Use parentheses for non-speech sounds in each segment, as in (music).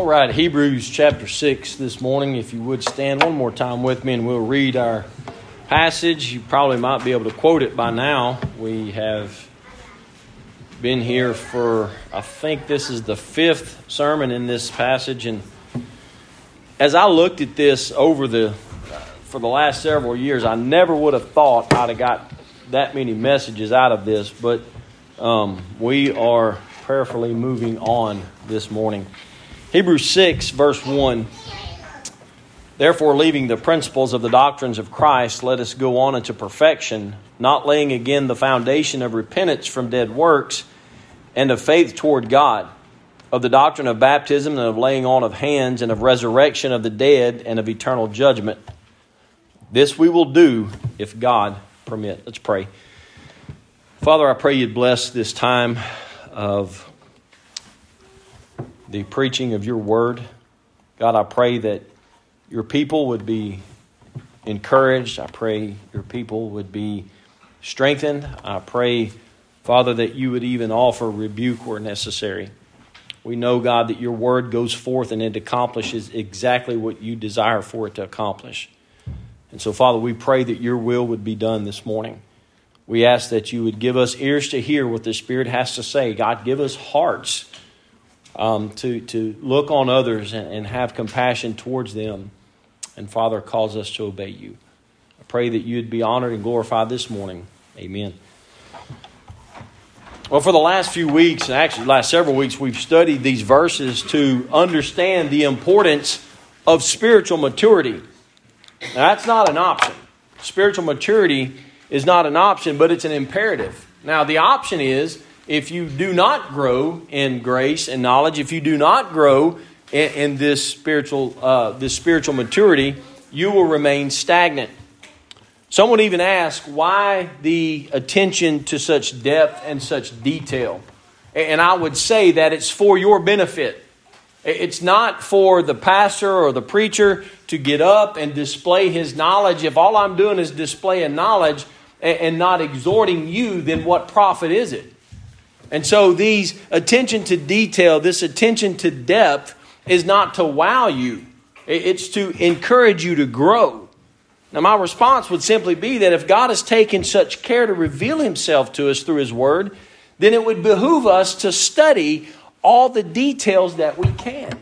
All right, Hebrews chapter 6 this morning. If you would stand one more time with me and we'll read our passage. You probably might be able to quote it by now. We have been here for, I think this is the fifth sermon in this passage. And as I looked at this over the, for the last several years, I never would have thought I'd have got that many messages out of this. But um, we are prayerfully moving on this morning. Hebrews 6, verse 1. Therefore, leaving the principles of the doctrines of Christ, let us go on into perfection, not laying again the foundation of repentance from dead works and of faith toward God, of the doctrine of baptism and of laying on of hands and of resurrection of the dead and of eternal judgment. This we will do if God permit. Let's pray. Father, I pray you'd bless this time of the preaching of your word. God, I pray that your people would be encouraged. I pray your people would be strengthened. I pray, Father, that you would even offer rebuke where necessary. We know, God, that your word goes forth and it accomplishes exactly what you desire for it to accomplish. And so, Father, we pray that your will would be done this morning. We ask that you would give us ears to hear what the Spirit has to say. God, give us hearts um, to, to look on others and, and have compassion towards them. And Father, calls us to obey you. I pray that you'd be honored and glorified this morning. Amen. Well, for the last few weeks, and actually last several weeks, we've studied these verses to understand the importance of spiritual maturity. Now, that's not an option. Spiritual maturity is not an option, but it's an imperative. Now, the option is if you do not grow in grace and knowledge, if you do not grow in, in this spiritual uh, this spiritual maturity, you will remain stagnant. Someone even asked why the attention to such depth and such detail. And I would say that it's for your benefit. It's not for the pastor or the preacher to get up and display his knowledge. If all I'm doing is displaying knowledge and not exhorting you, then what profit is it? And so, these attention to detail, this attention to depth, is not to wow you, it's to encourage you to grow. Now, my response would simply be that if God has taken such care to reveal Himself to us through His Word, then it would behoove us to study all the details that we can.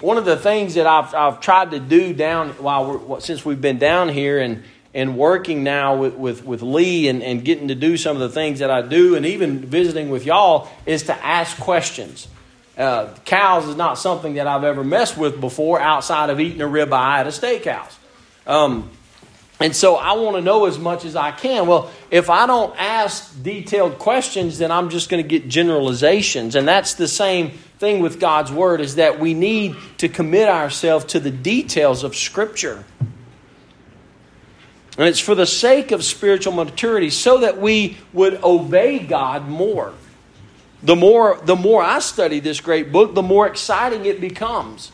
One of the things that I've, I've tried to do down while since we've been down here and and working now with, with, with Lee and, and getting to do some of the things that I do and even visiting with y'all is to ask questions. Uh, cows is not something that I've ever messed with before outside of eating a ribeye at a steakhouse. Um, and so I want to know as much as I can. Well, if I don't ask detailed questions, then I'm just going to get generalizations. And that's the same thing with God's Word is that we need to commit ourselves to the details of Scripture. And it's for the sake of spiritual maturity so that we would obey God more. The more, the more I study this great book, the more exciting it becomes.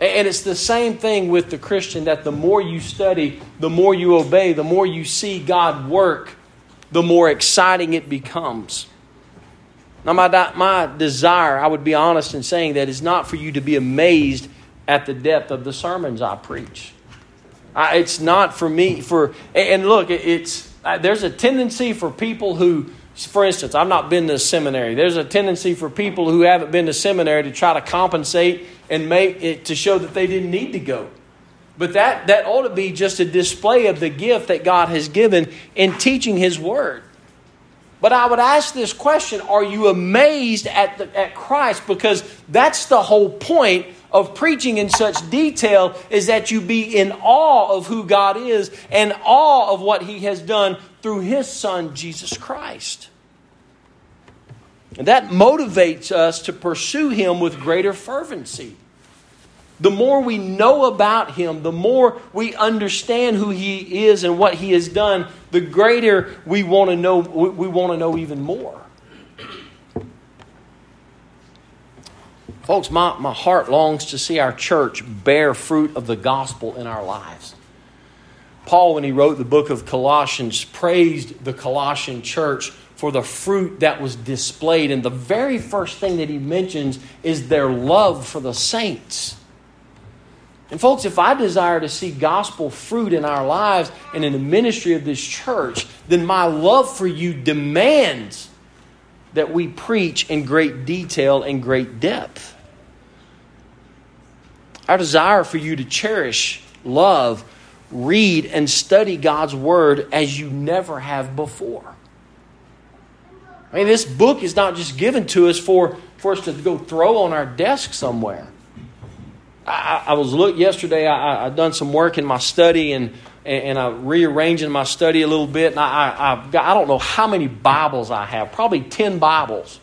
And it's the same thing with the Christian that the more you study, the more you obey, the more you see God work, the more exciting it becomes. Now, my, my desire, I would be honest in saying that, is not for you to be amazed at the depth of the sermons I preach. I, it's not for me. For and look, it's there's a tendency for people who, for instance, I've not been to seminary. There's a tendency for people who haven't been to seminary to try to compensate and make it to show that they didn't need to go. But that that ought to be just a display of the gift that God has given in teaching His Word. But I would ask this question Are you amazed at, the, at Christ? Because that's the whole point of preaching in such detail is that you be in awe of who God is and awe of what He has done through His Son, Jesus Christ. And that motivates us to pursue Him with greater fervency. The more we know about Him, the more we understand who He is and what He has done, the greater we want to know, we want to know even more. Folks, my, my heart longs to see our church bear fruit of the gospel in our lives. Paul, when he wrote the book of Colossians, praised the Colossian church for the fruit that was displayed. And the very first thing that he mentions is their love for the saints. And, folks, if I desire to see gospel fruit in our lives and in the ministry of this church, then my love for you demands that we preach in great detail and great depth. Our desire for you to cherish, love, read, and study God's Word as you never have before. I mean, this book is not just given to us for, for us to go throw on our desk somewhere. I, I was look yesterday. I, I done some work in my study and and, I'm rearranging my study a little bit. And I, I, got, I don't know how many Bibles I have, probably 10 Bibles.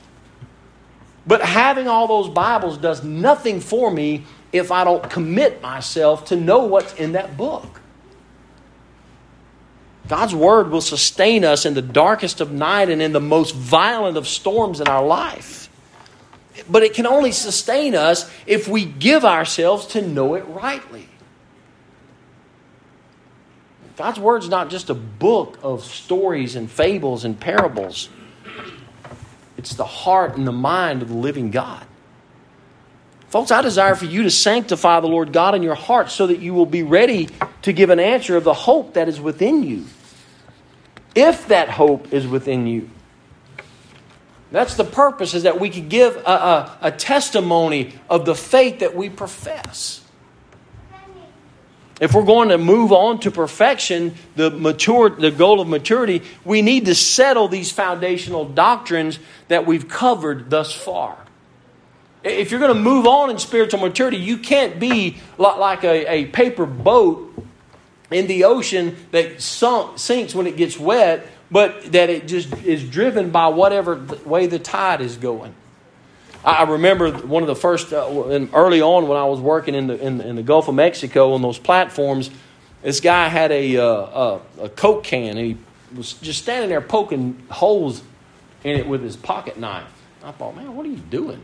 But having all those Bibles does nothing for me if I don't commit myself to know what's in that book. God's Word will sustain us in the darkest of night and in the most violent of storms in our life but it can only sustain us if we give ourselves to know it rightly. God's Word is not just a book of stories and fables and parables, it's the heart and the mind of the living God. Folks, I desire for you to sanctify the Lord God in your heart so that you will be ready to give an answer of the hope that is within you. If that hope is within you. That's the purpose, is that we can give a, a, a testimony of the faith that we profess. If we're going to move on to perfection, the mature, the goal of maturity, we need to settle these foundational doctrines that we've covered thus far. If you're going to move on in spiritual maturity, you can't be like a, a paper boat in the ocean that sunk, sinks when it gets wet but that it just is driven by whatever way the tide is going. I remember one of the first, uh, early on when I was working in the, in, in, the Gulf of Mexico on those platforms, this guy had a, uh, a, a Coke can and he was just standing there poking holes in it with his pocket knife. I thought, man, what are you doing?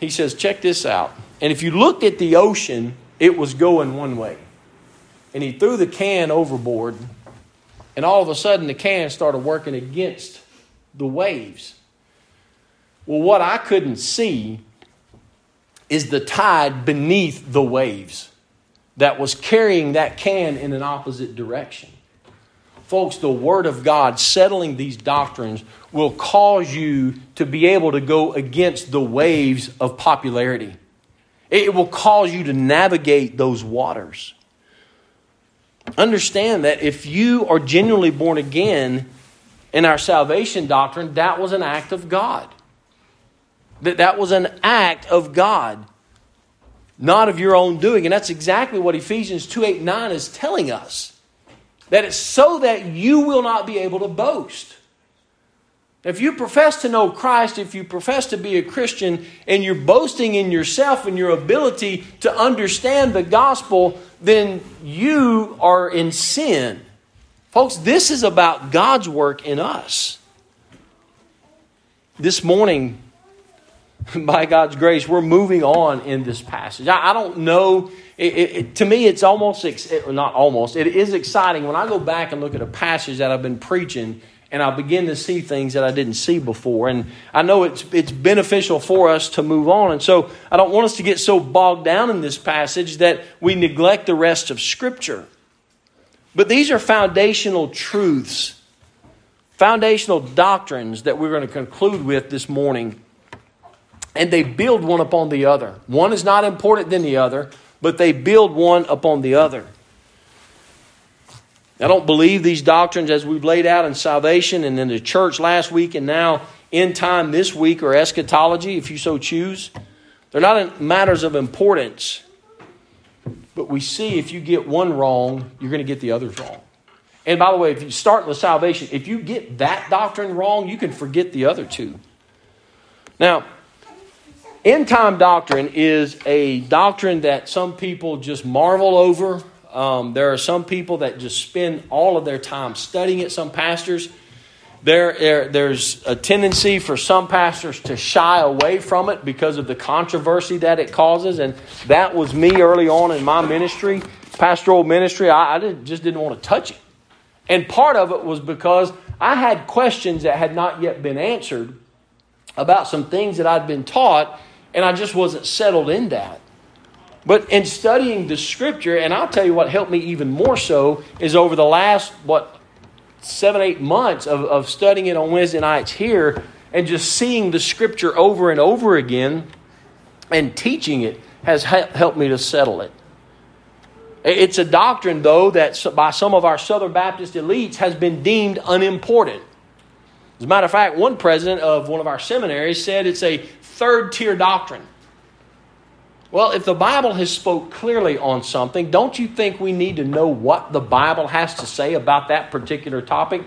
He says, check this out. And if you looked at the ocean, it was going one way. And he threw the can overboard and all of a sudden, the can started working against the waves. Well, what I couldn't see is the tide beneath the waves that was carrying that can in an opposite direction. Folks, the Word of God settling these doctrines will cause you to be able to go against the waves of popularity. It will cause you to navigate those waters understand that if you are genuinely born again in our salvation doctrine, that was an act of God. That that was an act of God, not of your own doing. And that's exactly what Ephesians 2 8 9 is telling us. That it's so that you will not be able to boast. If you profess to know Christ, if you profess to be a Christian, and you're boasting in yourself and your ability to understand the gospel, then you are in sin. Folks, this is about God's work in us. This morning, (laughs) by God's grace, we're moving on in this passage. I, I don't know. It, it, to me, it's almost, it, not almost, it is exciting when I go back and look at a passage that I've been preaching and I begin to see things that I didn't see before. And I know it's, it's beneficial for us to move on. And so I don't want us to get so bogged down in this passage that we neglect the rest of Scripture. But these are foundational truths, foundational doctrines that we're going to conclude with this morning. And they build one upon the other. One is not important than the other, but they build one upon the other. I don't believe these doctrines as we've laid out in salvation and in the church last week and now end time this week or eschatology, if you so choose. They're not matters of importance. But we see if you get one wrong, you're going to get the others wrong. And by the way, if you start with salvation, if you get that doctrine wrong, you can forget the other two. Now, end time doctrine is a doctrine that some people just marvel over um, there are some people that just spend all of their time studying it, some pastors. There, there, there's a tendency for some pastors to shy away from it because of the controversy that it causes. And that was me early on in my ministry, pastoral ministry. I, I did, just didn't want to touch it. And part of it was because I had questions that had not yet been answered about some things that I'd been taught, and I just wasn't settled in that. But in studying the scripture, and I'll tell you what helped me even more so is over the last, what, seven, eight months of, of studying it on Wednesday nights here and just seeing the scripture over and over again and teaching it has helped me to settle it. It's a doctrine, though, that by some of our Southern Baptist elites has been deemed unimportant. As a matter of fact, one president of one of our seminaries said it's a third tier doctrine. Well, if the Bible has spoke clearly on something, don't you think we need to know what the Bible has to say about that particular topic,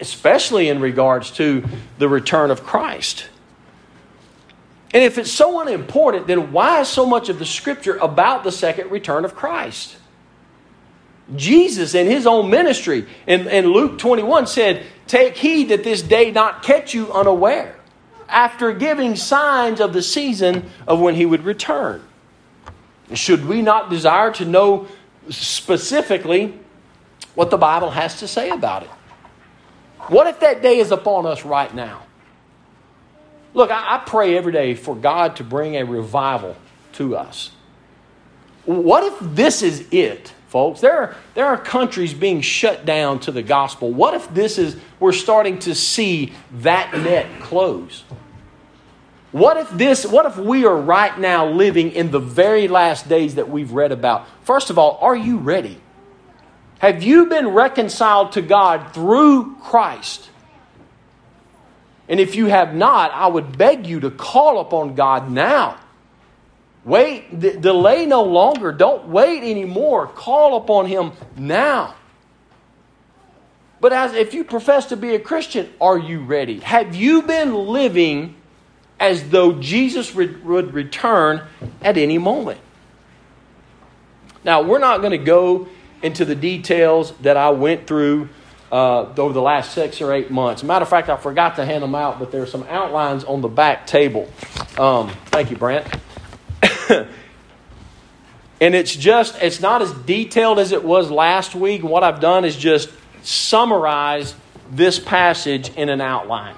especially in regards to the return of Christ? And if it's so unimportant, then why is so much of the scripture about the second return of Christ? Jesus in his own ministry in, in Luke 21 said, Take heed that this day not catch you unaware, after giving signs of the season of when he would return. Should we not desire to know specifically what the Bible has to say about it? What if that day is upon us right now? Look, I, pray every day for God to bring a revival to us. What if this is it? Folks. There are, there are countries being shut down to the gospel. What if this is, we're starting to see that net close? What if this, what if we are right now living in the very last days that we've read about? First of all, are you ready? Have you been reconciled to God through Christ? And if you have not, I would beg you to call upon God now Wait, d- delay no longer. Don't wait anymore. Call upon Him now. But as if you profess to be a Christian, are you ready? Have you been living as though Jesus re- would return at any moment? Now, we're not going to go into the details that I went through uh, over the last six or eight months. matter of fact, I forgot to hand them out, but there's some outlines on the back table. Um, thank you, Brent. (laughs) and it's just, it's not as detailed as it was last week. What I've done is just summarize this passage in an outline.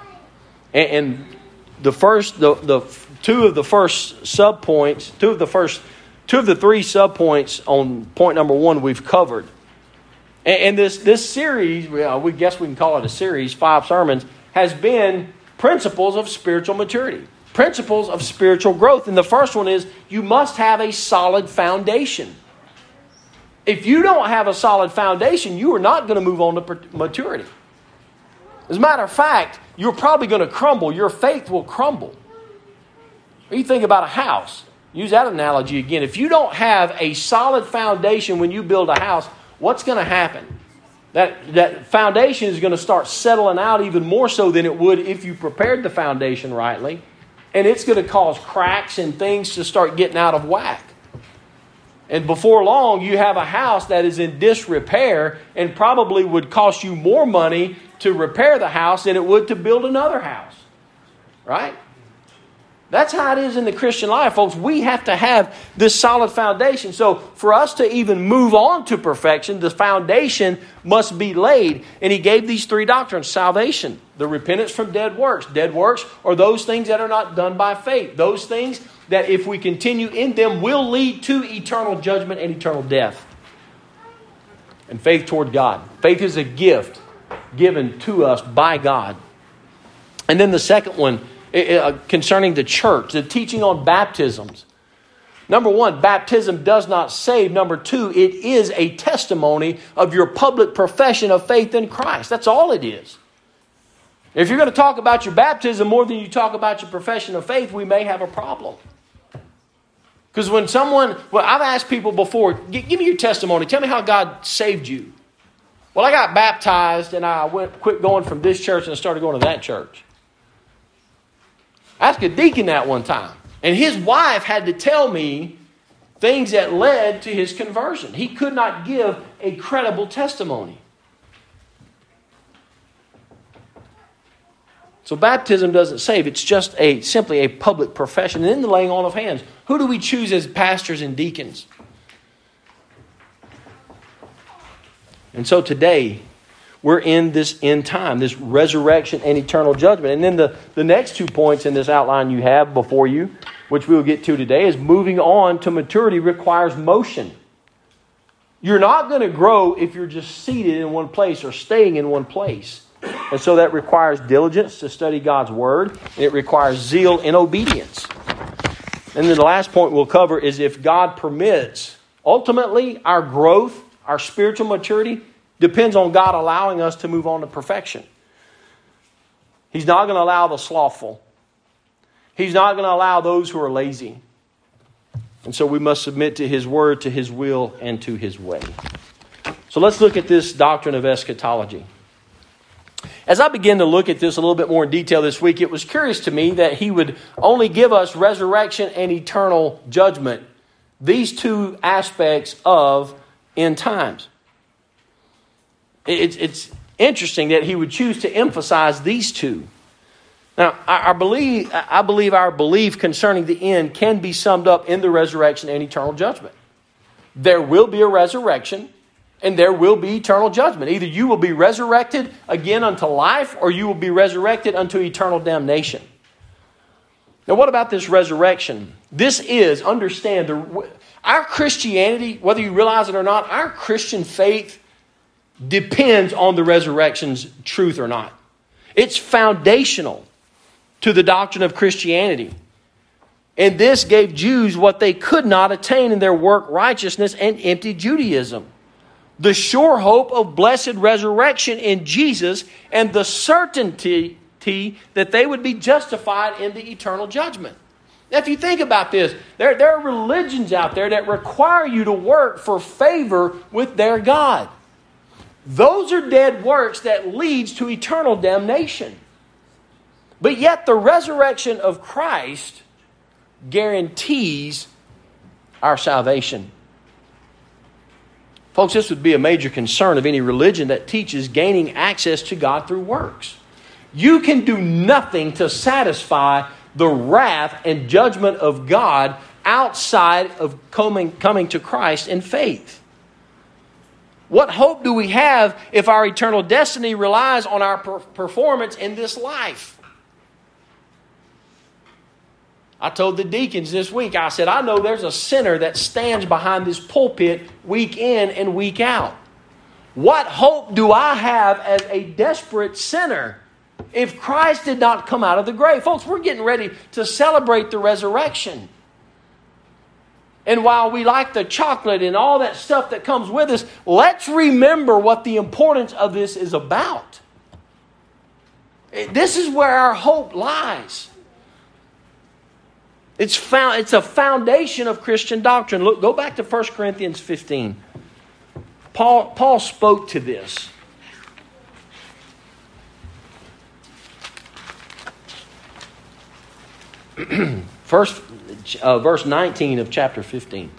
And, and the first, the, the two of the first subpoints, two of the first, two of the three subpoints on point number one we've covered. And, and this, this series, well, we guess we can call it a series, five sermons, has been principles of spiritual maturity principles of spiritual growth. And the first one is you must have a solid foundation. If you don't have a solid foundation, you are not going to move on to maturity. As a matter of fact, you're probably going to crumble. Your faith will crumble. you think about a house. Use that analogy again. If you don't have a solid foundation when you build a house, what's going to happen? That, that foundation is going to start settling out even more so than it would if you prepared the foundation rightly and it's going to cause cracks and things to start getting out of whack. And before long, you have a house that is in disrepair and probably would cost you more money to repair the house than it would to build another house. Right? That's how it is in the Christian life, folks. We have to have this solid foundation. So, for us to even move on to perfection, the foundation must be laid. And he gave these three doctrines salvation, the repentance from dead works. Dead works are those things that are not done by faith, those things that, if we continue in them, will lead to eternal judgment and eternal death. And faith toward God. Faith is a gift given to us by God. And then the second one, Uh, concerning the church, the teaching on baptisms. Number one, baptism does not save. Number two, it is a testimony of your public profession of faith in Christ. That's all it is. If you're going to talk about your baptism more than you talk about your profession of faith, we may have a problem. Because when someone, well, I've asked people before, give me your testimony. Tell me how God saved you. Well, I got baptized and I went, quit going from this church and started going to that church. I asked a deacon that one time, and his wife had to tell me things that led to his conversion. He could not give a credible testimony. So baptism doesn't save. It's just a simply a public profession. And then the laying on of hands. Who do we choose as pastors and deacons? And so today, we're in this end time, this resurrection and eternal judgment. And then the, the next two points in this outline you have before you, which we'll get to today, is moving on to maturity requires motion. You're not going to grow if you're just seated in one place or staying in one place. And so that requires diligence to study God's Word, and it requires zeal in obedience. And then the last point we'll cover is if God permits, ultimately, our growth, our spiritual maturity, depends on God allowing us to move on to perfection. He's not going to allow the slothful, He's not going to allow those who are lazy. And so we must submit to His word, to His will, and to His way. So let's look at this doctrine of eschatology. As I began to look at this a little bit more in detail this week, it was curious to me that he would only give us resurrection and eternal judgment, these two aspects of end times. It's, it's interesting that he would choose to emphasize these two. Now, I, believe, I believe our belief concerning the end can be summed up in the resurrection and eternal judgment. There will be a resurrection, and there will be eternal judgment. Either you will be resurrected again unto life, or you will be resurrected unto eternal damnation. Now, what about this resurrection? This is, understand, the, our Christianity, whether you realize it or not, our Christian faith depends on the resurrection's truth or not. It's foundational to the doctrine of Christianity. And this gave Jews what they could not attain in their work righteousness and empty Judaism. The sure hope of blessed resurrection in Jesus and the certainty that they would be justified in the eternal judgment. Now, if you think about this, there, there are religions out there that require you to work for favor with their God. Those are dead works that leads to eternal damnation. But yet the resurrection of Christ guarantees our salvation. Folks, this would be a major concern of any religion that teaches gaining access to God through works. You can do nothing to satisfy the wrath and judgment of God outside of coming, coming to Christ in faith. What hope do we have if our eternal destiny relies on our per- performance in this life? I told the deacons this week, I said, I know there's a sinner that stands behind this pulpit week in and week out. What hope do I have as a desperate sinner if Christ did not come out of the grave? Folks, we're getting ready to celebrate the resurrection. And while we like the chocolate and all that stuff that comes with us, let's remember what the importance of this is about. Eh, this is where our hope lies. It's, found, it's a foundation of Christian doctrine. Look, go back to 1 Corinthians 15. Paul, Paul spoke to this. (clears throat) First, uh, verse 19 of chapter 15.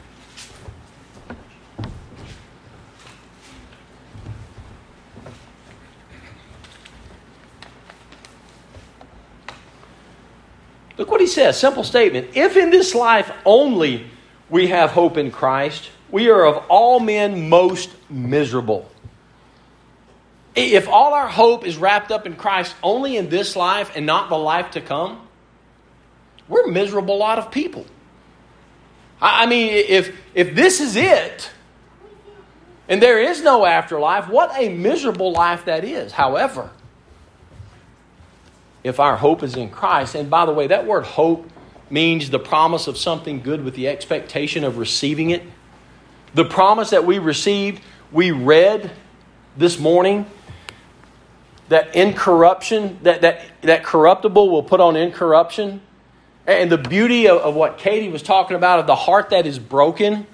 Look what he says simple statement. If in this life only we have hope in Christ, we are of all men most miserable. If all our hope is wrapped up in Christ only in this life and not the life to come, we're a miserable lot of people. I mean, if, if this is it, and there is no afterlife, what a miserable life that is. However, if our hope is in Christ, and by the way, that word hope means the promise of something good with the expectation of receiving it. The promise that we received, we read this morning that incorruption, that, that, that corruptible will put on incorruption. And the beauty of, of what Katie was talking about, of the heart that is broken,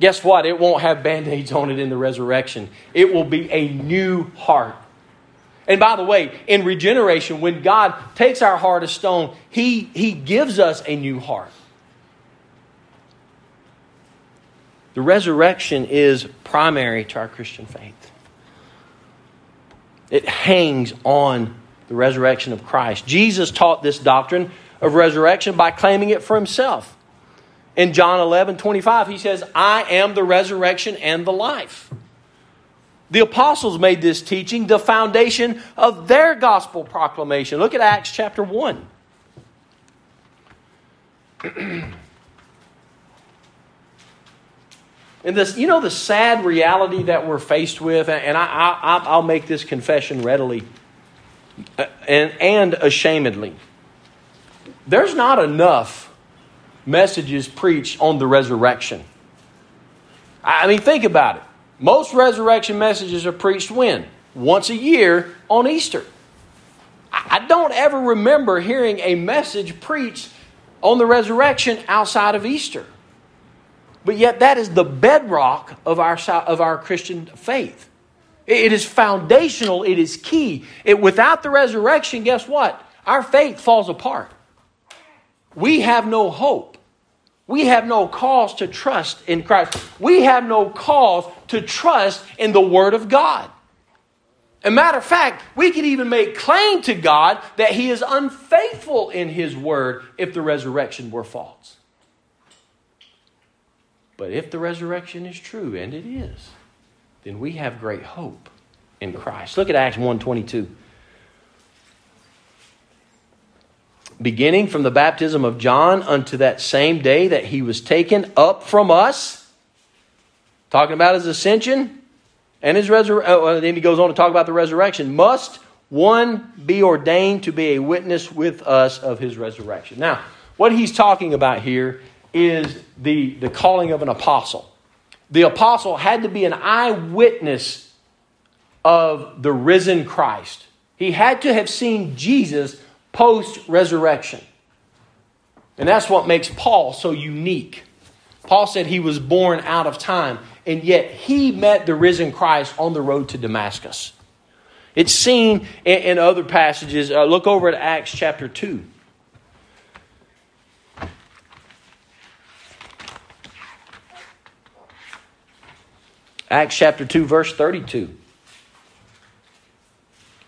guess what? It won't have band aids on it in the resurrection. It will be a new heart. And by the way, in regeneration, when God takes our heart of stone, He, he gives us a new heart. The resurrection is primary to our Christian faith. It hangs on the resurrection of Christ. Jesus taught this doctrine of resurrection by claiming it for himself. In John 11 25, he says, I am the resurrection and the life. The apostles made this teaching the foundation of their gospel proclamation. Look at Acts chapter 1. (clears throat) And this, you know, the sad reality that we're faced with, and I, I, I'll make this confession readily uh, and, and ashamedly. There's not enough messages preached on the resurrection. I mean, think about it. Most resurrection messages are preached when? Once a year on Easter. I don't ever remember hearing a message preached on the resurrection outside of Easter. But yet, that is the bedrock of our, of our Christian faith. It is foundational, it is key. It, without the resurrection, guess what? Our faith falls apart. We have no hope. We have no cause to trust in Christ. We have no cause to trust in the Word of God. A matter of fact, we could even make claim to God that He is unfaithful in His Word if the resurrection were false. But if the resurrection is true, and it is, then we have great hope in Christ. Look at Acts 1:22. Beginning from the baptism of John unto that same day that he was taken up from us, talking about his ascension and his resurrection. Oh, uh, then he goes on to talk about the resurrection. Must one be ordained to be a witness with us of his resurrection. Now, what he's talking about here is the, the calling of an apostle. The apostle had to be an eyewitness of the risen Christ. He had to have seen Jesus post resurrection. And that's what makes Paul so unique. Paul said he was born out of time, and yet he met the risen Christ on the road to Damascus. It's seen in, in other passages. Uh, look over at Acts chapter 2. Acts chapter 2, verse 32.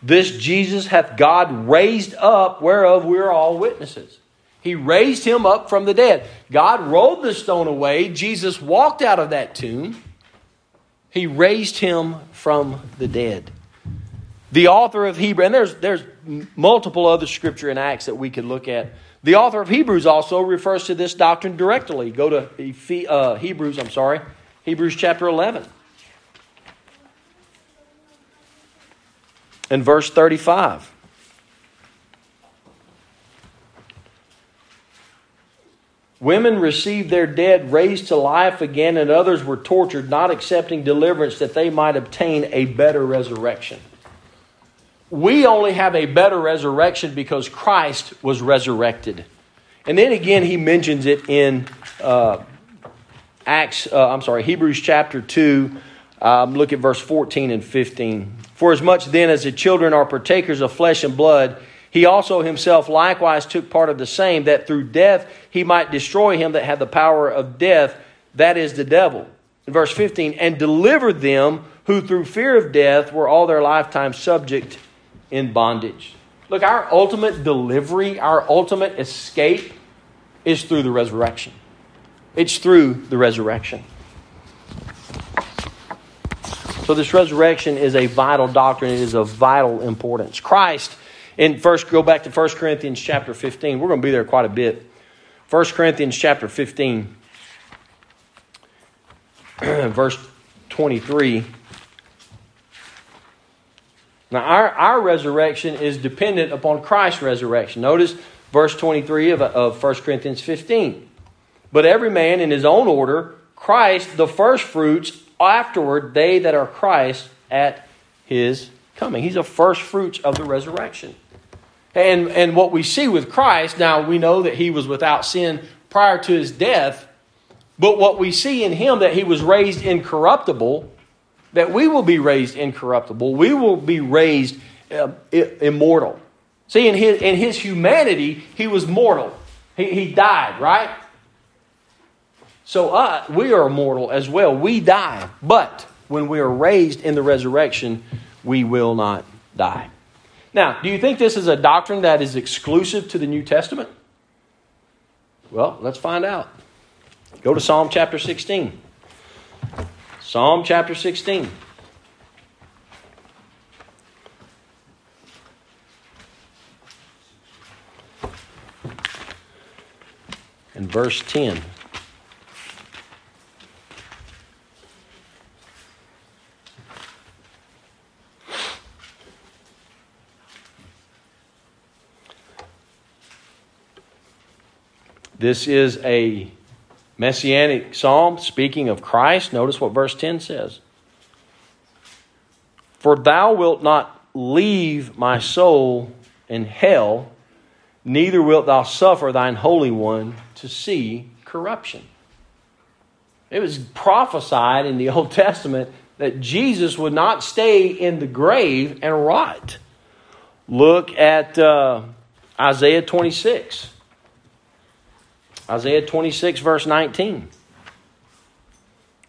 This Jesus hath God raised up, whereof we are all witnesses. He raised him up from the dead. God rolled the stone away. Jesus walked out of that tomb. He raised him from the dead. The author of Hebrew, and there's, there's multiple other scripture in Acts that we could look at. The author of Hebrews also refers to this doctrine directly. Go to uh, Hebrews, I'm sorry, Hebrews chapter 11. In verse 35. Women received their dead raised to life again, and others were tortured, not accepting deliverance that they might obtain a better resurrection. We only have a better resurrection because Christ was resurrected. And then again, he mentions it in uh, Acts, uh, I'm sorry, Hebrews chapter 2. Um, look at verse 14 and 15. For as much then as the children are partakers of flesh and blood, he also himself likewise took part of the same, that through death he might destroy him that had the power of death, that is the devil. In verse 15, and delivered them who through fear of death were all their lifetime subject in bondage. Look, our ultimate delivery, our ultimate escape is through the resurrection. It's through the resurrection. So this resurrection is a vital doctrine. It is of vital importance. Christ, in first go back to 1 Corinthians chapter 15. We're going to be there quite a bit. 1 Corinthians chapter 15, (clears throat) verse 23. Now, our, our resurrection is dependent upon Christ's resurrection. Notice verse 23 of, of 1 Corinthians 15. But every man in his own order, Christ the firstfruits afterward they that are Christ at his coming. He's a first fruits of the resurrection. And, and what we see with Christ, now we know that he was without sin prior to his death, but what we see in him that he was raised incorruptible, that we will be raised incorruptible, we will be raised uh, immortal. See, in his, in his humanity, he was mortal. He, he died, right? So we are mortal as well. We die. But when we are raised in the resurrection, we will not die. Now, do you think this is a doctrine that is exclusive to the New Testament? Well, let's find out. Go to Psalm chapter 16. Psalm chapter 16. And verse 10. This is a messianic psalm speaking of Christ. Notice what verse 10 says For thou wilt not leave my soul in hell, neither wilt thou suffer thine Holy One to see corruption. It was prophesied in the (laughs) Old Testament that Jesus would not stay in the grave and rot. Look at uh, Isaiah 26. Isaiah 26, verse 19.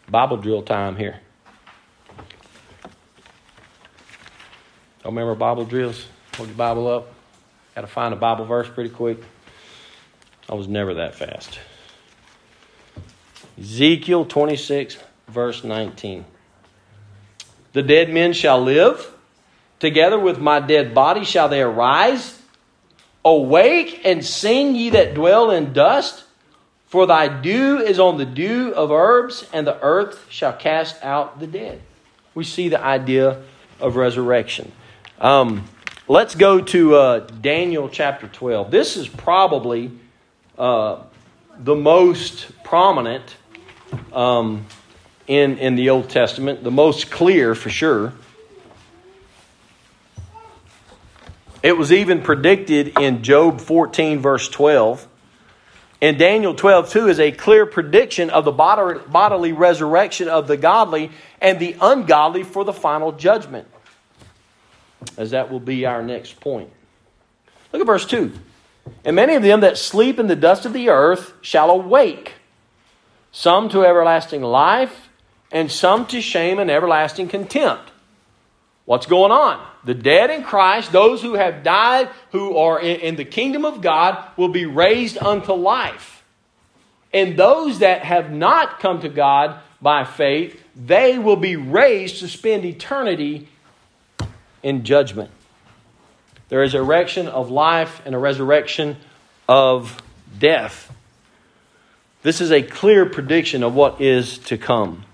Bible drill time here. Don't remember Bible drills? Hold your Bible up. Got to find a Bible verse pretty quick. I was never that fast. Ezekiel 26, verse 19. The dead men shall live, together with my dead body shall they arise. Awake and sing, ye that dwell in dust. For thy dew is on the dew of herbs, and the earth shall cast out the dead. We see the idea of resurrection. Um, let's go to uh, Daniel chapter 12. This is probably uh, the most prominent um, in, in the Old Testament, the most clear for sure. It was even predicted in Job 14, verse 12 in Daniel 12, 2 is a clear prediction of the bodily resurrection of the godly and the ungodly for the final judgment. As that will be our next point. Look at verse 2. And many of them that sleep in the dust of the earth shall awake, some to everlasting life, and some to shame and everlasting contempt. What's going on? The dead in Christ, those who have died, who are in, in, the kingdom of God, will be raised unto life. And those that have not come to God by faith, they will be raised to spend eternity in judgment. There is a resurrection of life and a resurrection of death. This is a clear prediction of what is to come.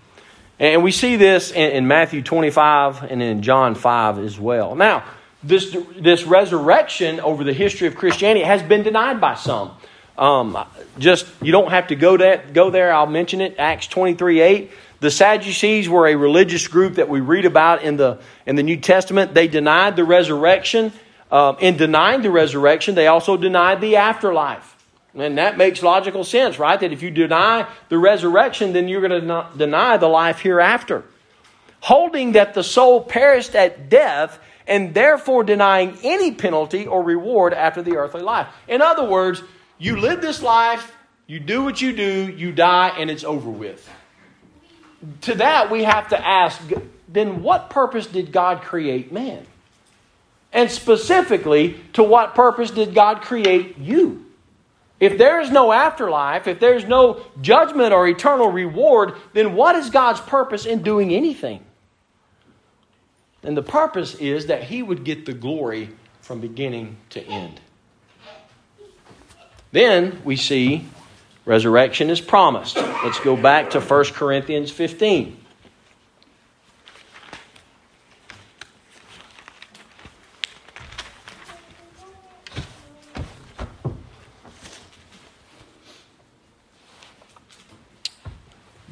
And we see this in, in Matthew 25 and in John 5 as well. Now, this, this resurrection over the history of Christianity has been denied by some. Um, just, you don't have to go, that, go there. I'll mention it. Acts 23 8. The Sadducees were a religious group that we read about in the, in the New Testament. They denied the resurrection. Um, in denying the resurrection, they also denied the afterlife. And that makes logical sense, right? That if you deny the resurrection, then you're going to deny the life hereafter. Holding that the soul perished at death and therefore denying any penalty or reward after the earthly life. In other words, you live this life, you do what you do, you die, and it's over with. To that, we have to ask then what purpose did God create man? And specifically, to what purpose did God create you? If there is no afterlife, if there's no judgment or eternal reward, then what is God's purpose in doing anything? And the purpose is that He would get the glory from beginning to end. Then we see resurrection is promised. Let's go back to 1 Corinthians 15.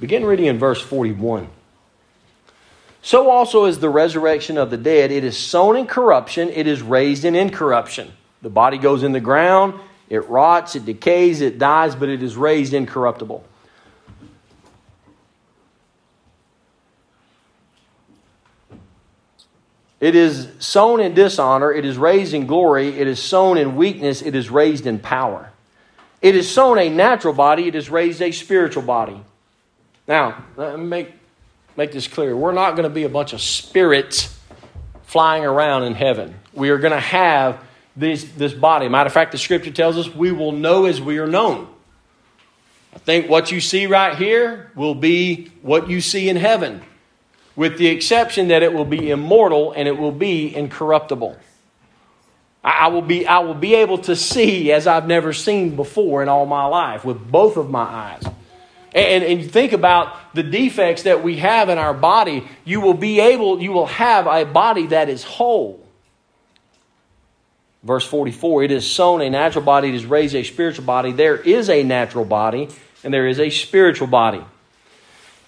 Begin reading in verse 41. So also is the resurrection of the dead. It is sown in corruption, it is raised in incorruption. The body goes in the ground, it rots, it decays, it dies, but it is raised incorruptible. It is sown in dishonor, it is raised in glory, it is sown in weakness, it is raised in power. It is sown a natural body, it is raised a spiritual body. Now, let me make, make this clear. We're not going to be a bunch of spirits flying around in heaven. We are going to have this, this body. Matter of fact, the scripture tells us we will know as we are known. I think what you see right here will be what you see in heaven, with the exception that it will be immortal and it will be incorruptible. I will be, I will be able to see as I've never seen before in all my life with both of my eyes. And, and think about the defects that we have in our body, you will be able, you will have a body that is whole. Verse 44 It is sown a natural body, it is raised a spiritual body. There is a natural body, and there is a spiritual body.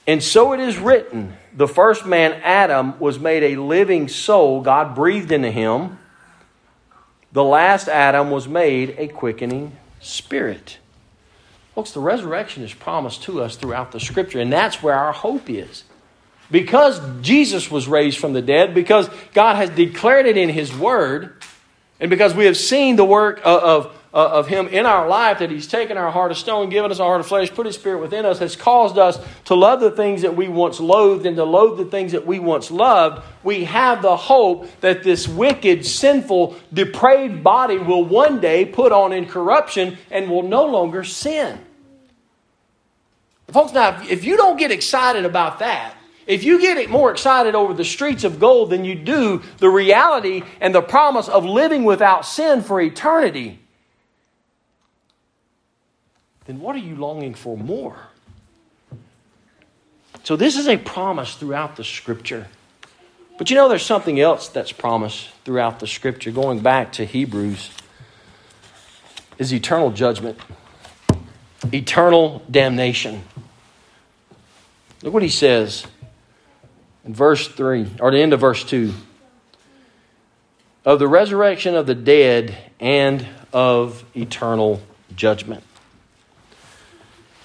And so it is written the first man, Adam, was made a living soul. God breathed into him. The last Adam was made a quickening spirit. Folks, the resurrection is promised to us throughout the scripture, and that's where our hope is. Because Jesus was raised from the dead, because God has declared it in His Word, and because we have seen the work of, of, of Him in our life, that He's taken our heart of stone, given us a heart of flesh, put His Spirit within us, has caused us to love the things that we once loathed and to loathe the things that we once loved, we have the hope that this wicked, sinful, depraved body will one day put on incorruption and will no longer sin. Folks, now, if you don't get excited about that, if you get more excited over the streets of gold than you do the reality and the promise of living without sin for eternity, then what are you longing for more? So, this is a promise throughout the scripture. But you know, there's something else that's promised throughout the scripture, going back to Hebrews, is eternal judgment, eternal damnation. Look what he says in verse 3, or the end of verse 2 of the resurrection of the dead and of eternal judgment.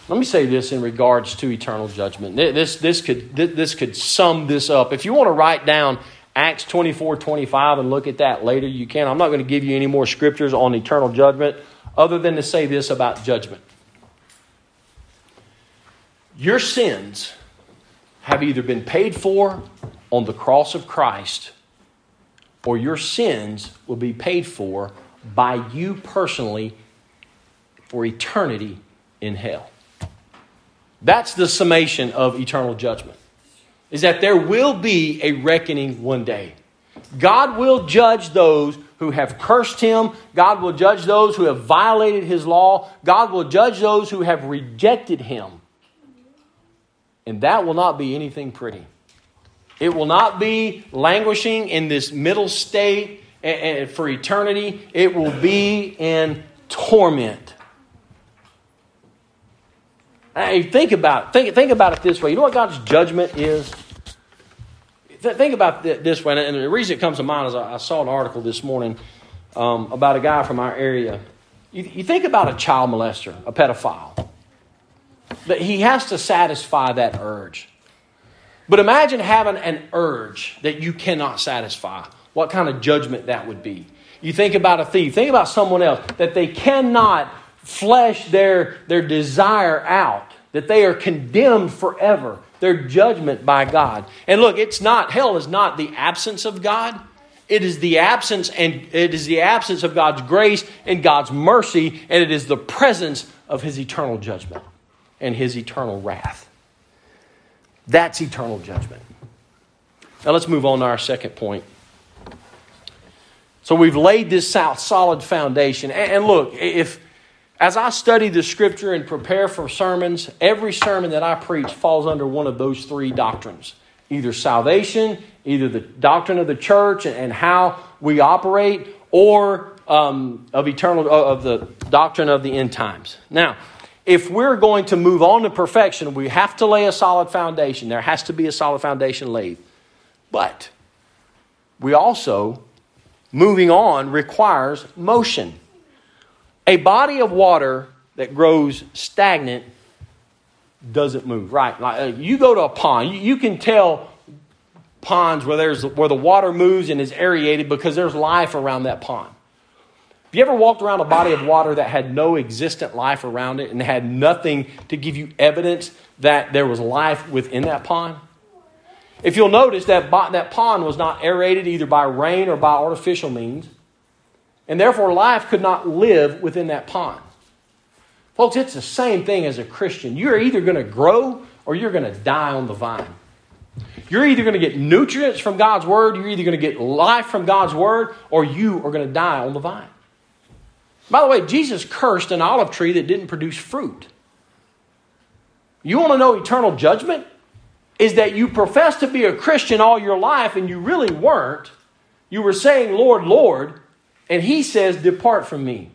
Let me say this in regards to eternal judgment. This, this, could, this could sum this up. If you want to write down Acts 24 25 and look at that later, you can. I'm not going to give you any more scriptures on eternal judgment other than to say this about judgment. Your sins have either been paid for on the cross of Christ or your sins will be paid for by you personally for eternity in hell. That's the summation of eternal judgment. Is that there will be a reckoning one day. God will judge those who have cursed him. God will judge those who have violated his law. God will judge those who have rejected him. And that will not be anything pretty. It will not be languishing in this middle state for eternity. It will be in torment. Hey, think about it. Think, think about it this way. You know what God's judgment is? Think about it this way. And the reason it comes to mind is I saw an article this morning um, about a guy from our area. You, you think about a child molester, a pedophile that he has to satisfy that urge. But imagine having an urge that you cannot satisfy. What kind of judgment that would be. You think about a thief, think about someone else, that they cannot flesh their, their desire out, that they are condemned forever, their judgment by God. And look, it's not, hell is not the absence of God. It is the absence and it is the absence of God's grace and God's mercy, and it is the presence of his eternal judgment and his eternal wrath. That's eternal judgment. Now let's move on to our second point. So we've laid this solid foundation. And look, if as I study the scripture and prepare for sermons, every sermon that I preach falls under one of those three doctrines either salvation, either the doctrine of the church and how we operate, or um, of eternal of the doctrine of the end times. Now, if we're going to move on to perfection, we have to lay a solid foundation. There has to be a solid foundation laid. But we also, moving on, requires motion. A body of water that grows stagnant doesn't move, right? Like uh, you go to a pond, you can tell ponds where there's where the water moves and is aerated because there's life around that pond. Have you ever walked around a body of water that had no existent life around it and had nothing to give you evidence that there was life within that pond? If you'll notice that that pond was not aerated either by rain or by artificial means, and therefore life could not live within that pond. Folks, it's the same thing as a Christian. You're either going to grow or you're going to die on the vine. You're either going to get nutrients from God's Word, you're either going to get life from God's Word, or you are going to die on the vine. By the way, Jesus cursed an olive tree that didn't produce fruit. You want to know eternal judgment? Is that you profess to be a Christian all your life and you really weren't. You were saying, Lord, Lord, and He says, Depart from me.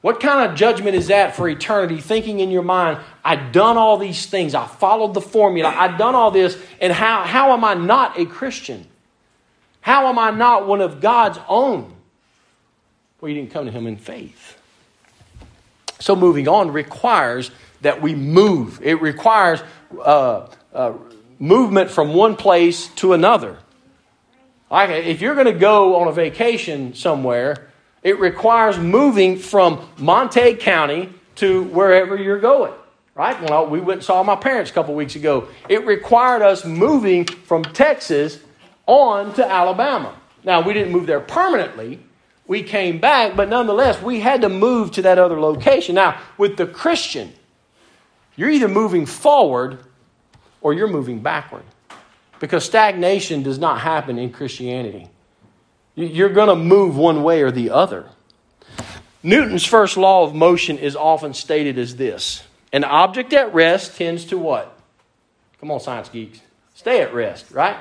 What kind of judgment is that for eternity? Thinking in your mind, I've done all these things, I followed the formula, I've done all this, and how, how am I not a Christian? How am I not one of God's own? Well, you didn't come to Him in faith. So, moving on requires that we move, it requires uh, uh, movement from one place to another. Like if you're going to go on a vacation somewhere, it requires moving from Montague County to wherever you're going. Right? Well, we went and saw my parents a couple weeks ago. It required us moving from Texas on to Alabama. Now, we didn't move there permanently. We came back, but nonetheless, we had to move to that other location. Now, with the Christian, you're either moving forward or you're moving backward. Because stagnation does not happen in Christianity. You're going to move one way or the other. Newton's first law of motion is often stated as this An object at rest tends to what? Come on, science geeks. Stay at rest, right?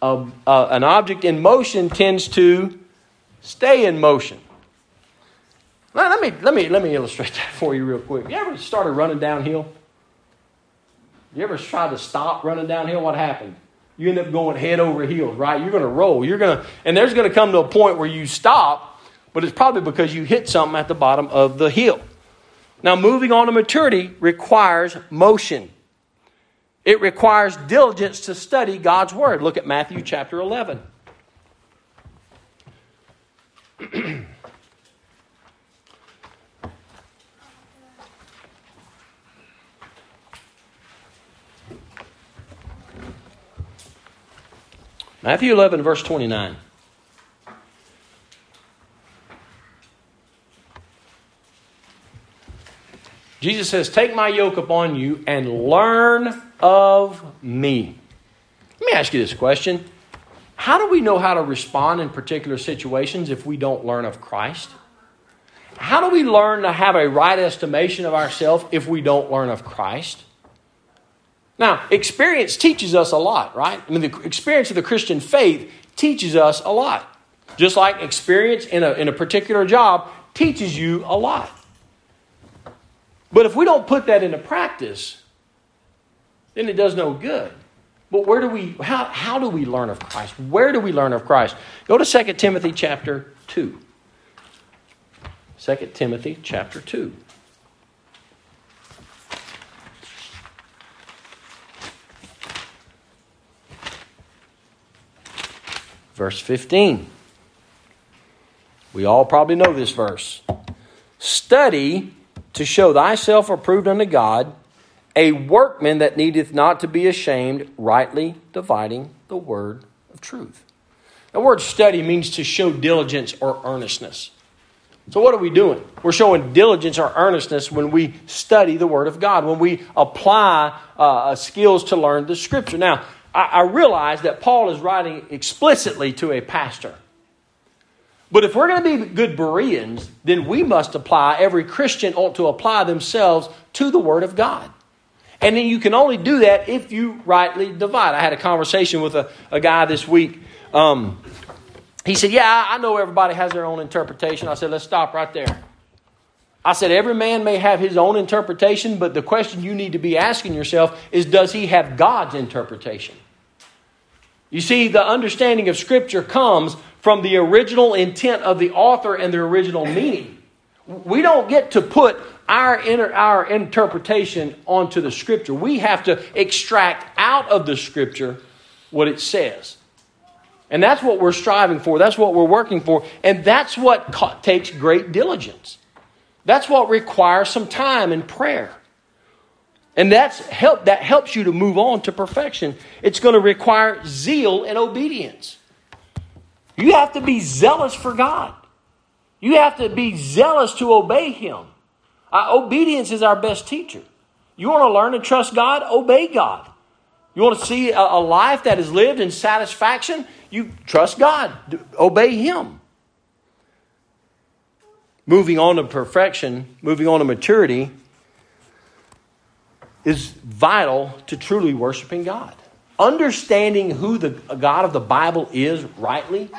Uh, uh, an object in motion tends to stay in motion. Now, let me, let, me, let me illustrate (laughs) that for you real quick. You ever started running downhill? You ever tried to stop running downhill? What happened? you end up going head over heels, right? You're going to roll. You're going to, and there's going to come to a point where you stop, but it's probably because you hit something at the bottom of the hill. Now, moving on to maturity requires motion. It requires diligence to study God's Word. Look at Matthew chapter 11. (clears throat) Matthew 11, verse 29. Jesus says, Take my yoke upon you and learn of me. Let me ask you this question How do we know how to respond in particular situations if we don't learn of Christ? How do we learn to have a right estimation of ourselves if we don't learn of Christ? Now, experience teaches us a lot, right? I mean, the experience of the Christian faith teaches us a lot. Just like experience in a, in a particular job teaches you a lot. But if we don't put that into practice, then it does no good. But where do we how, how do we learn of Christ? Where do we learn of Christ? Go to 2 Timothy chapter 2. 2 Timothy chapter 2. Verse 15. We all probably know this verse. Study to show thyself approved unto God, a workman that needeth not to be ashamed, rightly dividing the word of truth. The word study means to show diligence or earnestness. So, what are we doing? We're showing diligence or earnestness when we study the Word of God, when we apply uh, skills to learn the Scripture. Now, I, I realize that Paul is writing explicitly to a pastor. But if we're going to be good Bereans, then we must apply, every Christian ought to apply themselves to the Word of God. And then you can only do that if you rightly divide. I had a conversation with a, a guy this week. Um, he said, Yeah, I know everybody has their own interpretation. I said, Let's stop right there. I said, Every man may have his own interpretation, but the question you need to be asking yourself is Does he have God's interpretation? You see, the understanding of Scripture comes from the original intent of the author and the original meaning. We don't get to put our, inter, our interpretation onto the Scripture. We have to extract out of the Scripture what it says. And that's what we're striving for. That's what we're working for. And that's what takes great diligence. That's what requires some time and prayer. And that's help, that helps you to move on to perfection. It's going to require zeal and obedience. You have to be zealous for God. You have to be zealous to obey Him. Uh, obedience is our best teacher. You want to learn to trust God? Obey God. You want to see a, a life that is lived in satisfaction? You trust God, obey Him. Moving on to perfection, moving on to maturity, is vital to truly worshiping God. Understanding who the God of the Bible is rightly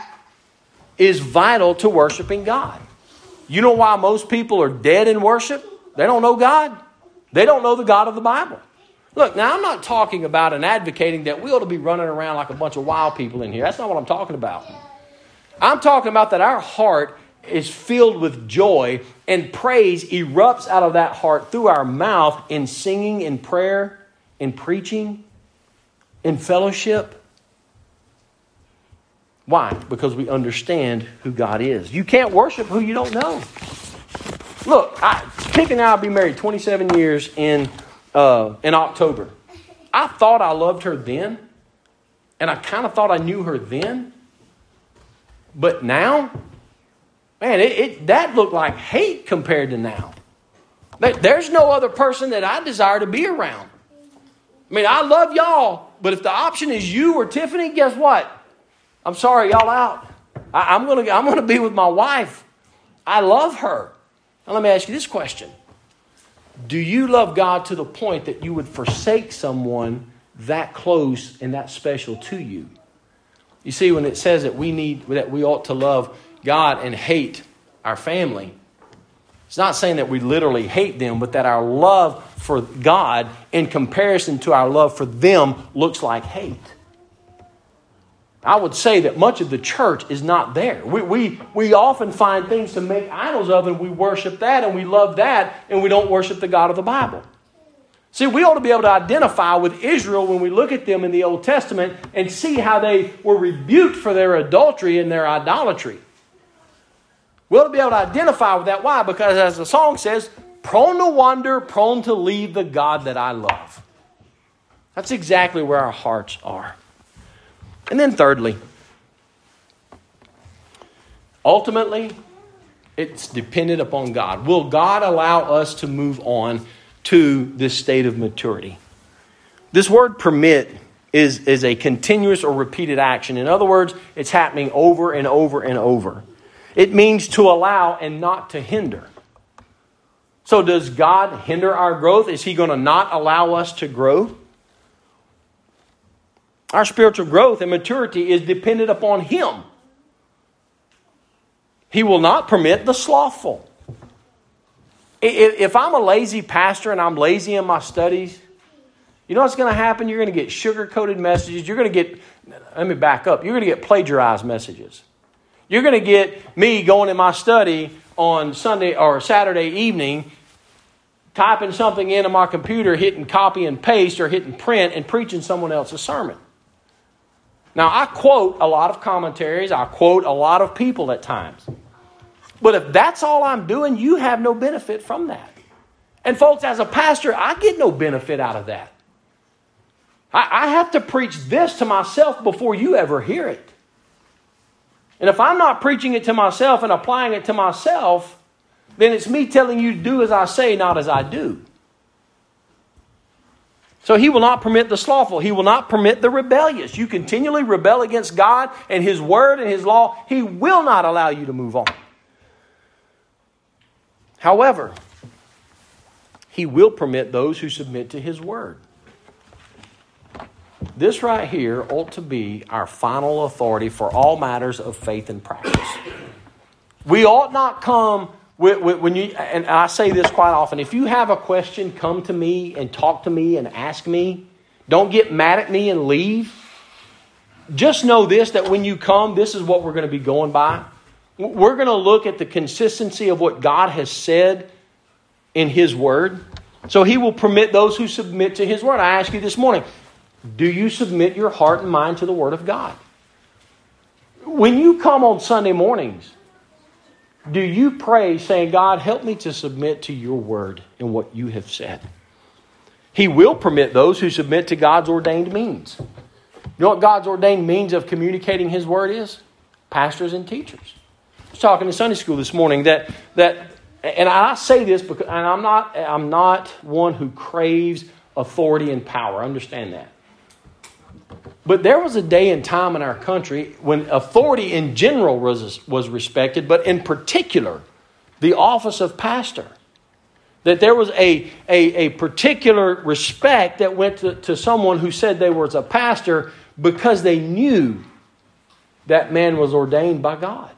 is vital to worshiping God. You know why most people are dead in worship? They don't know God. They don't know the God of the Bible. Look, now I'm not talking about and advocating that we ought to be running around like a bunch of wild people in here. That's not what I'm talking about. I'm talking about that our heart is filled with joy and praise erupts out of that heart through our mouth in singing, in prayer, in preaching, in fellowship. Why? Because we understand who God is. You can't worship who you don't know. Look, I, Pink and I will be married 27 years in, uh, in October. I thought I loved her then, and I kind of thought I knew her then. But now, man, it, it, that looked like hate compared to now. There's no other person that I desire to be around. I mean, I love y'all, but if the option is you or Tiffany, guess what? I'm sorry, y'all out. I, am gonna I'm gonna be with my wife. I love her. Now let me ask you this question. Do you love God to the point that you would forsake someone that close and that special to you? You see, when it says that we need that we ought to love God and hate our family, it's not saying that we literally hate them, but that our love for God in comparison to our love for them looks like hate. I would say that much of the church is not there. We, we, we often find things to make idols of, and we worship that, and we love that, and we don't worship the God of the Bible. See, we ought to be able to identify with Israel when we look at them in the Old Testament and see how they were rebuked for their adultery and their idolatry. We ought to be able to identify with that. Why? Because as the song says, prone to wander, prone to leave the God that I love. That's exactly where our hearts are. And then, thirdly, ultimately, it's dependent upon God. Will God allow us to move on to this state of maturity? This word permit is, is a continuous or repeated action. In other words, it's happening over and over and over. It means to allow and not to hinder. So, does God hinder our growth? Is He going to not allow us to grow? Our spiritual growth and maturity is dependent upon Him. He will not permit the slothful. If I'm a lazy pastor and I'm lazy in my studies, you know what's going to happen? You're going to get sugar coated messages. You're going to get, let me back up, you're going to get plagiarized messages. You're going to get me going in my study on Sunday or Saturday evening, typing something into my computer, hitting copy and paste or hitting print, and preaching someone else's sermon. Now, I quote a lot of commentaries, I quote a lot of people at times. But if that's all I'm doing, you have no benefit from that. And, folks, as a pastor, I get no benefit out of that. I, I have to preach this to myself before you ever hear it. And if I'm not preaching it to myself and applying it to myself, then it's me telling you to do as I say, not as I do. So he will not permit the slothful. He will not permit the rebellious. You continually rebel against God and his word and his law. He will not allow you to move on. However, he will permit those who submit to his word. This right here ought to be our final authority for all matters of faith and practice. We ought not come when you, and I say this quite often, if you have a question, come to me and talk to me and ask me. Don't get mad at me and leave. Just know this that when you come, this is what we're going to be going by. We're going to look at the consistency of what God has said in His Word. So He will permit those who submit to His Word. I ask you this morning do you submit your heart and mind to the Word of God? When you come on Sunday mornings, do you pray saying, God, help me to submit to your word and what you have said? He will permit those who submit to God's ordained means. You know what God's ordained means of communicating His word is? Pastors and teachers. I was talking in Sunday school this morning that, that and I say this because and I'm not, I'm not one who craves authority and power. Understand that. But there was a day and time in our country when authority in general was, was respected, but in particular, the office of pastor. That there was a, a, a particular respect that went to, to someone who said they was a pastor because they knew that man was ordained by God.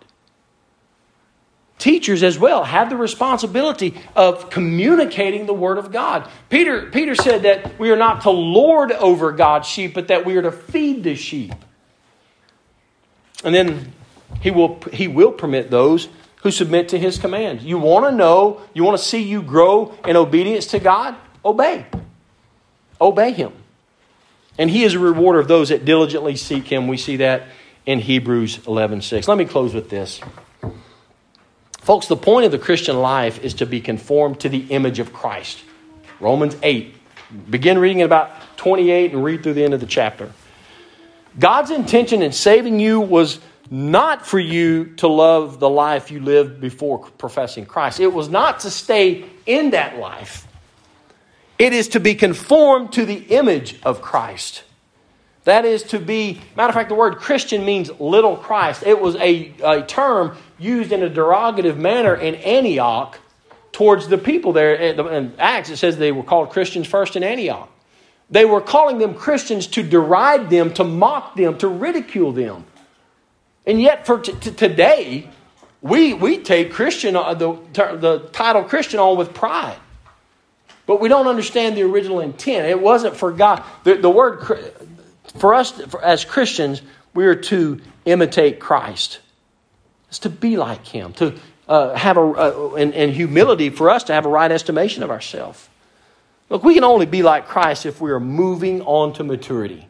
Teachers as well have the responsibility of communicating the Word of God. Peter, Peter said that we are not to lord over God's sheep, but that we are to feed the sheep. And then he will, he will permit those who submit to his command You want to know, you want to see you grow in obedience to God? Obey. Obey him. And he is a rewarder of those that diligently seek him. We see that in Hebrews 11:6. Let me close with this. Folks, the point of the Christian life is to be conformed to the image of Christ. Romans 8. Begin reading at about 28 and read through the end of the chapter. God's intention in saving you was not for you to love the life you lived before professing Christ. It was not to stay in that life. It is to be conformed to the image of Christ. That is to be, matter of fact, the word Christian means little Christ. It was a, a term used in a derogative manner in Antioch towards the people there. In Acts, it says they were called Christians first in Antioch. They were calling them Christians to deride them, to mock them, to ridicule them. And yet, for t- t- today, we, we take Christian, uh, the, the title Christian on with pride. But we don't understand the original intent. It wasn't for God. The, the word, for us for, as Christians, we are to imitate Christ. It's to be like Him, to uh, have a, uh, and, and humility for us to have a right estimation of ourselves. Look, we can only be like Christ if we are moving on to maturity.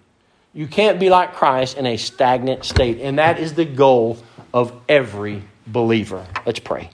You can't be like Christ in a stagnant state. And that is the goal of every believer. Let's pray.